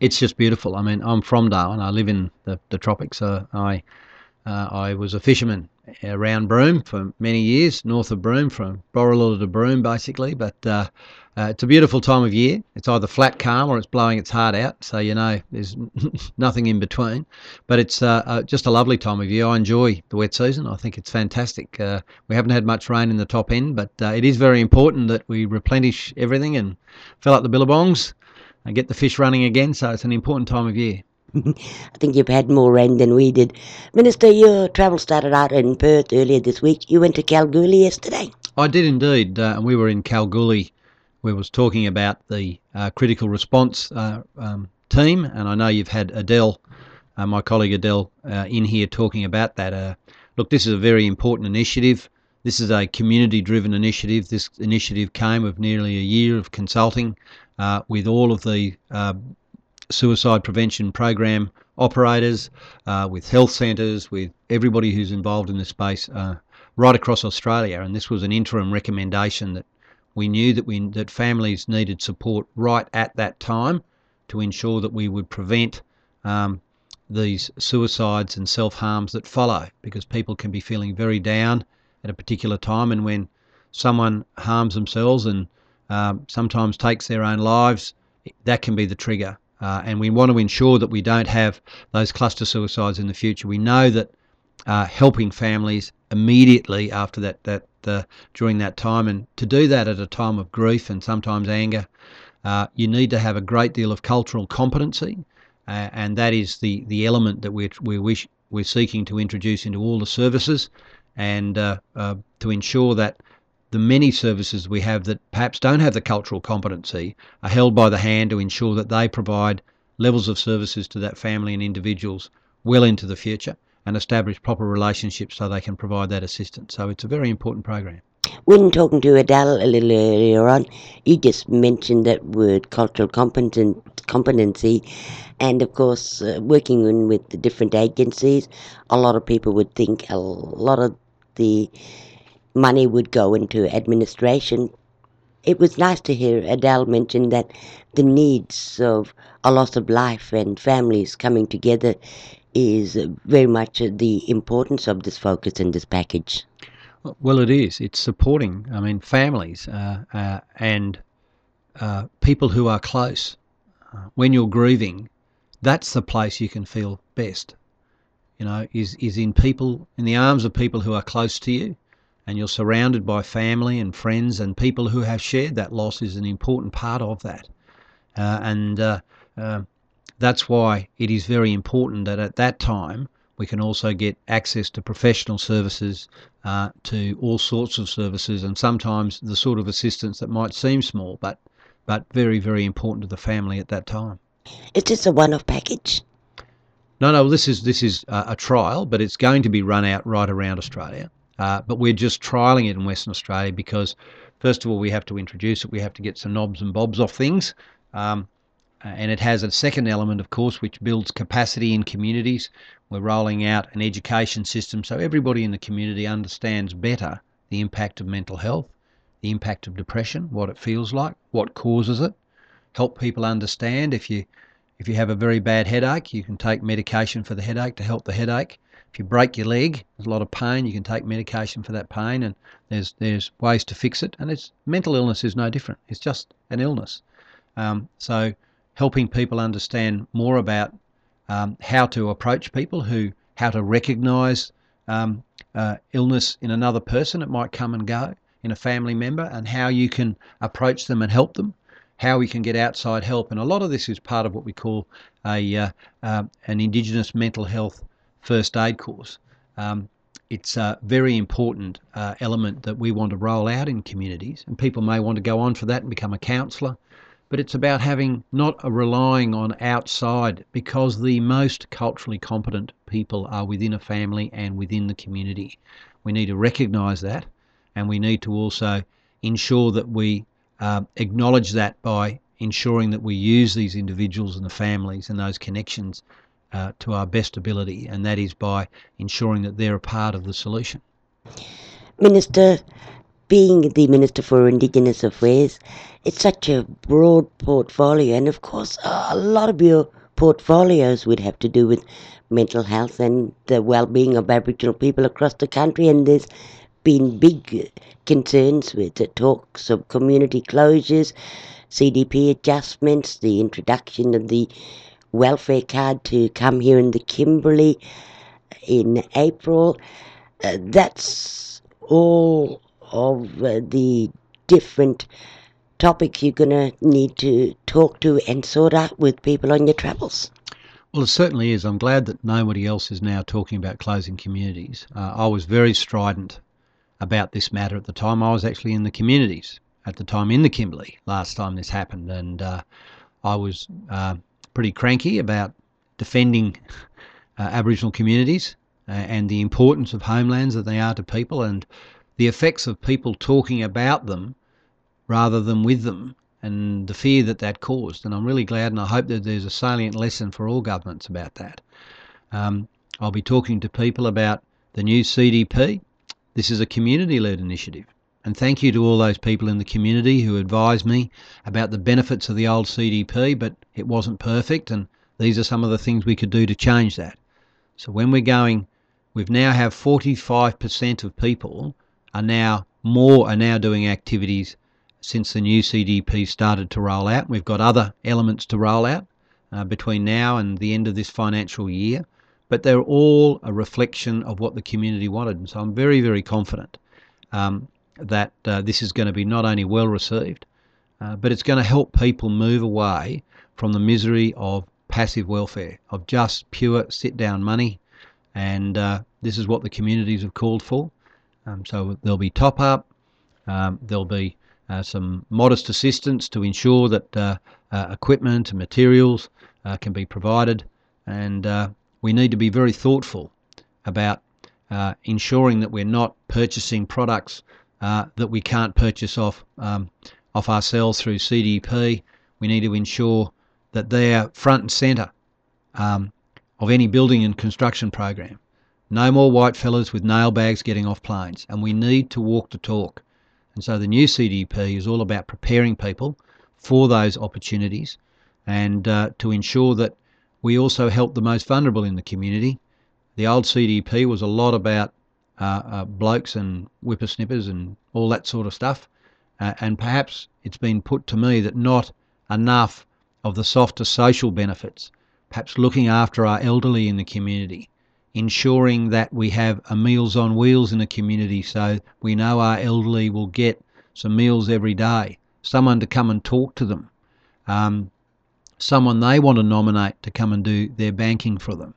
it's just beautiful. I mean, I'm from Darwin. I live in the, the tropics. So I uh, I was a fisherman around Broome for many years, north of Broome, from Borroloola to Broome, basically. But uh, uh, it's a beautiful time of year. It's either flat calm or it's blowing its heart out. So you know, there's nothing in between. But it's uh, uh, just a lovely time of year. I enjoy the wet season. I think it's fantastic. Uh, we haven't had much rain in the top end, but it is very important that we replenish everything and fill up the billabongs and get the fish running again. So it's an important time of year. I think you've had more rain than we did. Minister, your travel started out in Perth earlier this week. You went to Kalgoorlie yesterday. I did indeed. Uh, we were in Kalgoorlie. We was talking about the uh, critical response uh, um, team, and I know you've had Adele, uh, my colleague Adele, uh, in here talking about that. Uh, look, this is a very important initiative. This is a community-driven initiative. This initiative came of nearly a year of consulting with all of the suicide prevention program operators, uh, with health centres, with everybody who's involved in this space uh, right across Australia. And this was an interim recommendation that we knew that we that families needed support right at that time to ensure that we would prevent um, these suicides and self harms that follow, because people can be feeling very down at a particular time, and when someone harms themselves and um, sometimes takes their own lives, that can be the trigger. Uh, and we want to ensure that we don't have those cluster suicides in the future. We know that uh, helping families immediately after that, that uh, during that time, and to do that at a time of grief and sometimes anger, uh, you need to have a great deal of cultural competency, uh, and that is the, the element that we're, we wish, we're seeking to introduce into all the services, and uh, to ensure that the many services we have that perhaps don't have the cultural competency are held by the hand to ensure that they provide levels of services to that family and individuals well into the future and establish proper relationships so they can provide that assistance. So it's a very important program. When talking to Adele a little earlier on, you just mentioned that word cultural competent, competency, and of course, uh, working with the different agencies, a lot of people would think a lot of the money would go into administration. It was nice to hear Adele mention that the needs of a loss of life and families coming together is very much the importance of this focus in this package. Well, it is. It's supporting, I mean, families uh, uh, and uh, people who are close. Uh, when you're grieving, that's the place you can feel best. You know, is is in people, in the arms of people who are close to you, and you're surrounded by family and friends and people who have shared that loss is an important part of that. Uh, and uh, uh, that's why it is very important that at that time we can also get access to professional services, uh, to all sorts of services, and sometimes the sort of assistance that might seem small, but but very very important to the family at that time. Is this a one-off package? No, no. This is this is a, a trial, but it's going to be run out right around Australia. Uh, but we're just trialling it in Western Australia because, first of all, we have to introduce it. We have to get some knobs and bobs off things. Um, and it has a second element, of course, which builds capacity in communities. We're rolling out an education system so everybody in the community understands better the impact of mental health, the impact of depression, what it feels like, what causes it. Help people understand if you if you have a very bad headache, you can take medication for the headache to help the headache. You break your leg, there's a lot of pain. You can take medication for that pain, and there's there's ways to fix it. And it's mental illness is no different. It's just an illness. Um, so helping people understand more about um, how to approach people who how to recognise um, uh, illness in another person. It might come and go in a family member, and how you can approach them and help them. How we can get outside help, and a lot of this is part of what we call a uh, uh, an Indigenous mental health first aid course. Um, it's a very important uh, element that we want to roll out in communities, and people may want to go on for that and become a counsellor. But it's about having not relying on outside because the most culturally competent people are within a family and within the community. We need to recognise that, and we need to also ensure that we uh, acknowledge that by ensuring that we use these individuals and the families and those connections uh, to our best ability, and that is by ensuring that they're a part of the solution. Minister, being the Minister for Indigenous Affairs, it's such a broad portfolio, and of course, a lot of your portfolios would have to do with mental health and the well-being of Aboriginal people across the country. And there's been big concerns with the talks of community closures, CDP adjustments, the introduction of the welfare card to come here in the Kimberley in April. Uh, that's all of uh, the different topics you're going to need to talk to and sort out with people on your travels. Well, it certainly is. I'm glad that nobody else is now talking about closing communities. Uh, I was very strident about this matter at the time. I was actually in the communities at the time in the Kimberley last time this happened, and uh, I was uh, pretty cranky about defending uh, Aboriginal communities uh, and the importance of homelands that they are to people and the effects of people talking about them rather than with them and the fear that that caused. And I'm really glad and I hope that there's a salient lesson for all governments about that. Um, I'll be talking to people about the new CDP. This is a community led initiative. And thank you to all those people in the community who advised me about the benefits of the old CDP, but it wasn't perfect. And these are some of the things we could do to change that. So when we're going, we've now have 45% of people are now more are now doing activities since the new CDP started to roll out. We've got other elements to roll out uh, between now and the end of this financial year, but they're all a reflection of what the community wanted. And so I'm very, very confident um, that uh, this is going to be not only well received, uh, but it's going to help people move away from the misery of passive welfare, of just pure sit down money. And uh, this is what the communities have called for. Um, so there'll be top up, um, there'll be uh, some modest assistance to ensure that uh, uh, equipment and materials can be provided. And we need to be very thoughtful about ensuring that we're not purchasing products that we can't purchase off um, off ourselves through CDP. We need to ensure that they're front and centre um, of any building and construction program. No more white fellas with nail bags getting off planes, and we need to walk the talk. And so the new CDP is all about preparing people for those opportunities and uh, to ensure that we also help the most vulnerable in the community. The old CDP was a lot about uh, uh, blokes and whippersnippers and all that sort of stuff. Uh, and perhaps it's been put to me that not enough of the softer social benefits, perhaps looking after our elderly in the community, ensuring that we have a Meals on Wheels in the community so we know our elderly will get some meals every day, someone to come and talk to them, um, someone they want to nominate to come and do their banking for them.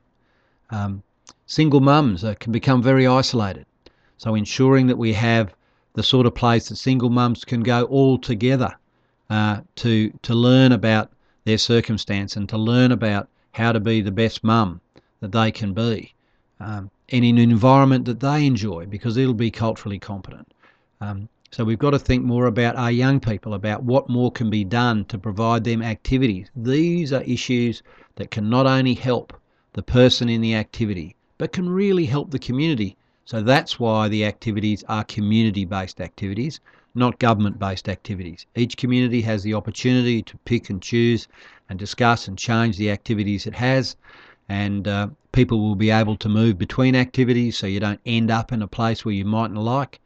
Um, single mums uh, can become very isolated, so ensuring that we have the sort of place that single mums can go all together uh, to to learn about their circumstance and to learn about how to be the best mum that they can be um, and in an environment that they enjoy because it'll be culturally competent. Um, so we've got to think more about our young people, about what more can be done to provide them activities. These are issues that can not only help the person in the activity, but can really help the community. So that's why the activities are community based activities, not government based activities. Each community has the opportunity to pick and choose and discuss and change the activities it has and uh, people will be able to move between activities so you don't end up in a place where you mightn't like.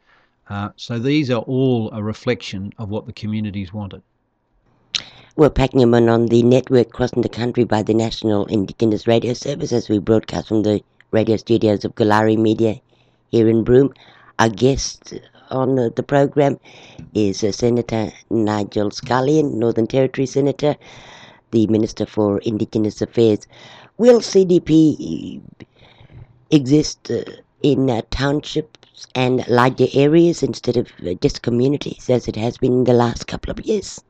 Uh, so these are all a reflection of what the communities wanted. We're packing them on the network crossing the country by the National Indigenous Radio Service as we broadcast from the radio studios of Goolarri Media here in Broome. Our guest on the, the program is uh, Senator Nigel Scullion, Northern Territory Senator, the Minister for Indigenous Affairs. Will CDP exist uh, in uh, townships and larger areas instead of uh, just communities as it has been in the last couple of years?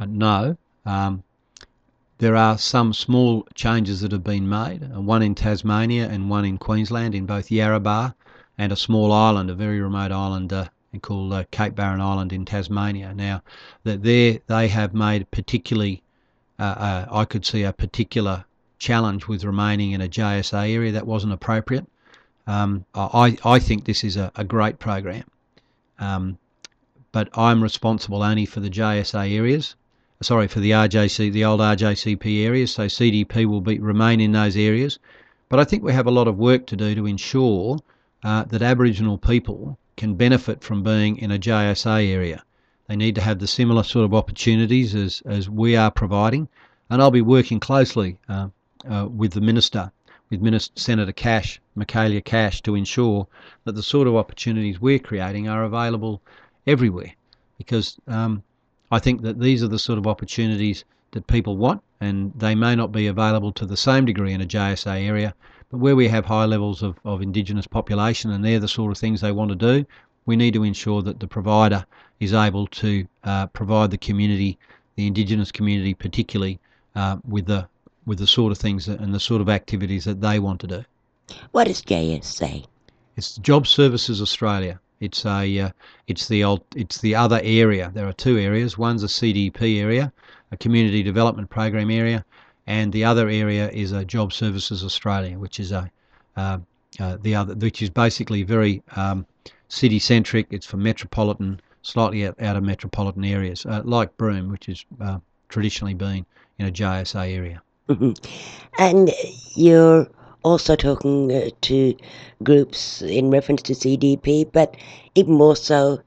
Uh, no. Um, there are some small changes that have been made, uh, one in Tasmania and one in Queensland, in both Yarrabah and a small island, a very remote island uh, called uh, Cape Barren Island in Tasmania. Now, that there they have made particularly, uh, uh, I could see a particular challenge with remaining in a JSA area. That wasn't appropriate. Um, I, I think this is a, a great program. Um, but I'm responsible only for the JSA areas. Sorry, for the RJC, the old RJCP areas. So CDP will be remain in those areas. But I think we have a lot of work to do to ensure uh, that Aboriginal people can benefit from being in a JSA area. They need to have the similar sort of opportunities as, as we are providing. And I'll be working closely uh, uh, with the Minister, with Minister, Senator Cash, Michaelia Cash, to ensure that the sort of opportunities we're creating are available everywhere. Because um, I think that these are the sort of opportunities that people want, and they may not be available to the same degree in a JSA area, but where we have high levels of, of Indigenous population and they're the sort of things they want to do, we need to ensure that the provider is able to uh, provide the community, the Indigenous community particularly, uh, with the with the sort of things and the sort of activities that they want to do. What does JSA? It's Job Services Australia. It's a uh, it's the old it's the other area. There are two areas. One's a CDP area, a Community Development Program area, and the other area is a Job Services Australia, which is a uh, uh, the other which is basically very um, city centric. It's for metropolitan, slightly out, out of metropolitan areas, uh, like Broome, which has uh, traditionally been in a JSA area. And you're also talking uh, to groups in reference to CDP, but even more so,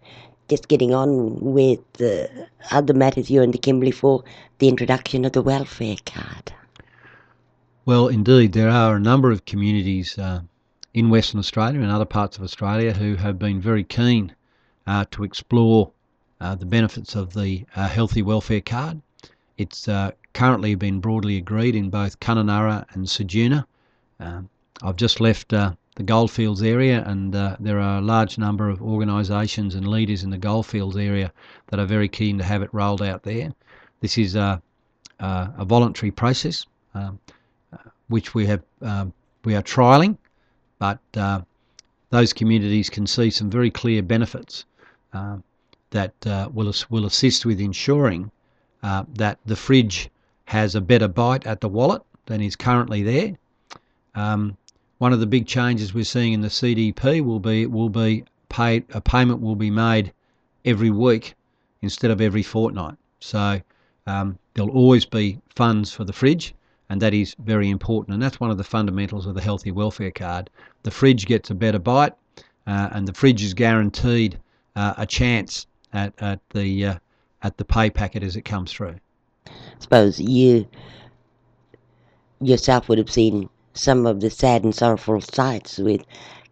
just getting on with the other matters you're in the Kimberley for the introduction of the welfare card. Well, indeed, there are a number of communities uh, in Western Australia and other parts of Australia who have been very keen uh, to explore uh, the benefits of the uh, healthy welfare card. It's currently been broadly agreed in both Kununurra and Ceduna. Um, I've just left uh, the Goldfields area, and uh, there are a large number of organisations and leaders in the Goldfields area that are very keen to have it rolled out there. This is a, a, a voluntary process, um, which we have um, we are trialling, but uh, those communities can see some very clear benefits uh, that uh, will will assist with ensuring uh, that the fridge has a better bite at the wallet than is currently there. Um, one of the big changes we're seeing in the CDP will be will be paid a payment will be made every week instead of every fortnight. So um, there'll always be funds for the fridge, and that is very important. And that's one of the fundamentals of the healthy welfare card. The fridge gets a better bite, uh, and the fridge is guaranteed uh, a chance at, at the uh, at the pay packet as it comes through. I suppose you yourself would have seen some of the sad and sorrowful sights with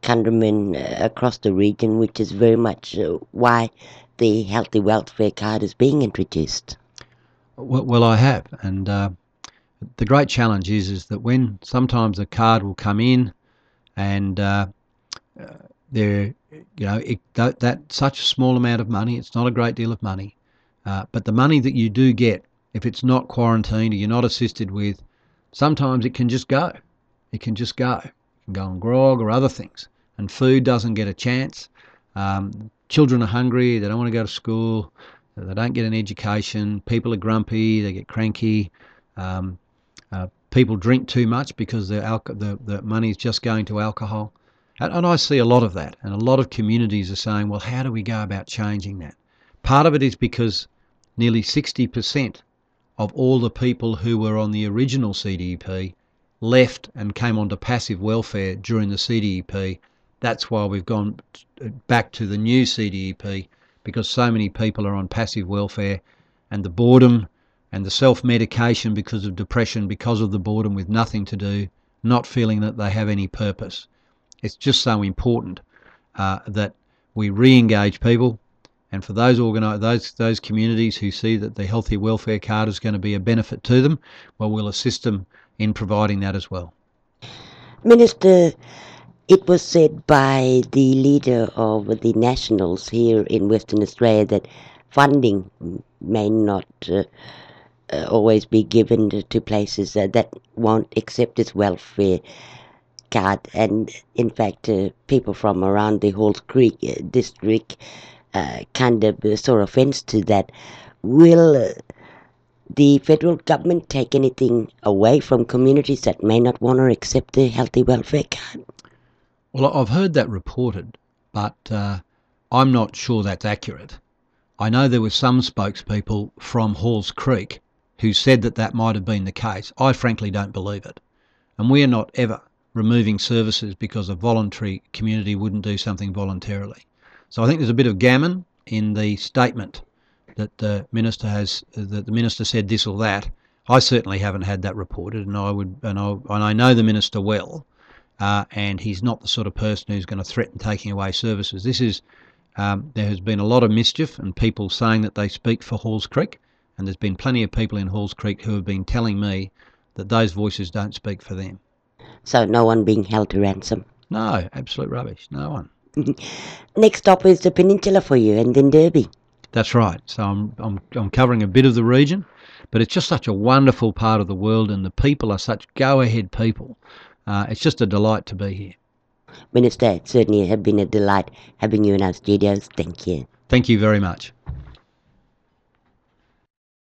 countrymen uh, across the region, which is very much uh, why the healthy welfare card is being introduced. Well, well I have, and uh, the great challenge is is that when sometimes a card will come in, and uh, uh, there, you know, it, that, that, such a small amount of money, it's not a great deal of money, uh, but the money that you do get, if it's not quarantined or you're not assisted with, sometimes it can just go. It can just go. It can go on grog or other things, and food doesn't get a chance. Um, children are hungry. They don't want to go to school. They don't get an education. People are grumpy. They get cranky. Um, uh, people drink too much because the, alco- the, the money is just going to alcohol. And, and I see a lot of that. And a lot of communities are saying, well, how do we go about changing that? Part of it is because nearly 60% of all the people who were on the original CDP left and came onto passive welfare during the CDEP. That's why we've gone back to the new CDEP because so many people are on passive welfare and the boredom and the self medication because of depression, because of the boredom with nothing to do, not feeling that they have any purpose. It's just so important uh, that we re engage people. And for those organi- those those communities who see that the healthy welfare card is going to be a benefit to them, well, we'll assist them in providing that as well. Minister, it was said by the leader of the Nationals here in Western Australia that funding may not uh, uh, always be given to places uh, that won't accept this welfare card. And in fact, uh, people from around the Halls Creek uh, district uh, kind of saw offence to that. Will the federal government take anything away from communities that may not want to accept the healthy welfare card? Well, I've heard that reported, but uh, I'm not sure that's accurate. I know there were some spokespeople from Halls Creek who said that that might have been the case. I frankly don't believe it. And we're not ever removing services because a voluntary community wouldn't do something voluntarily. So I think there's a bit of gammon in the statement that the minister has that the minister said this or that. I certainly haven't had that reported, and I would and I and I know the minister well, uh, and he's not the sort of person who's going to threaten taking away services. This is um, there has been a lot of mischief and people saying that they speak for Halls Creek, and there's been plenty of people in Halls Creek who have been telling me that those voices don't speak for them. So no one being held to ransom. No, absolute rubbish. No one. Next stop is the peninsula for you, and then Derby. That's right. So I'm, I'm, I'm covering a bit of the region, but it's just such a wonderful part of the world, and the people are such go ahead people. Uh, it's just a delight to be here. Minister, it certainly has been a delight having you in our studios. Thank you. Thank you very much.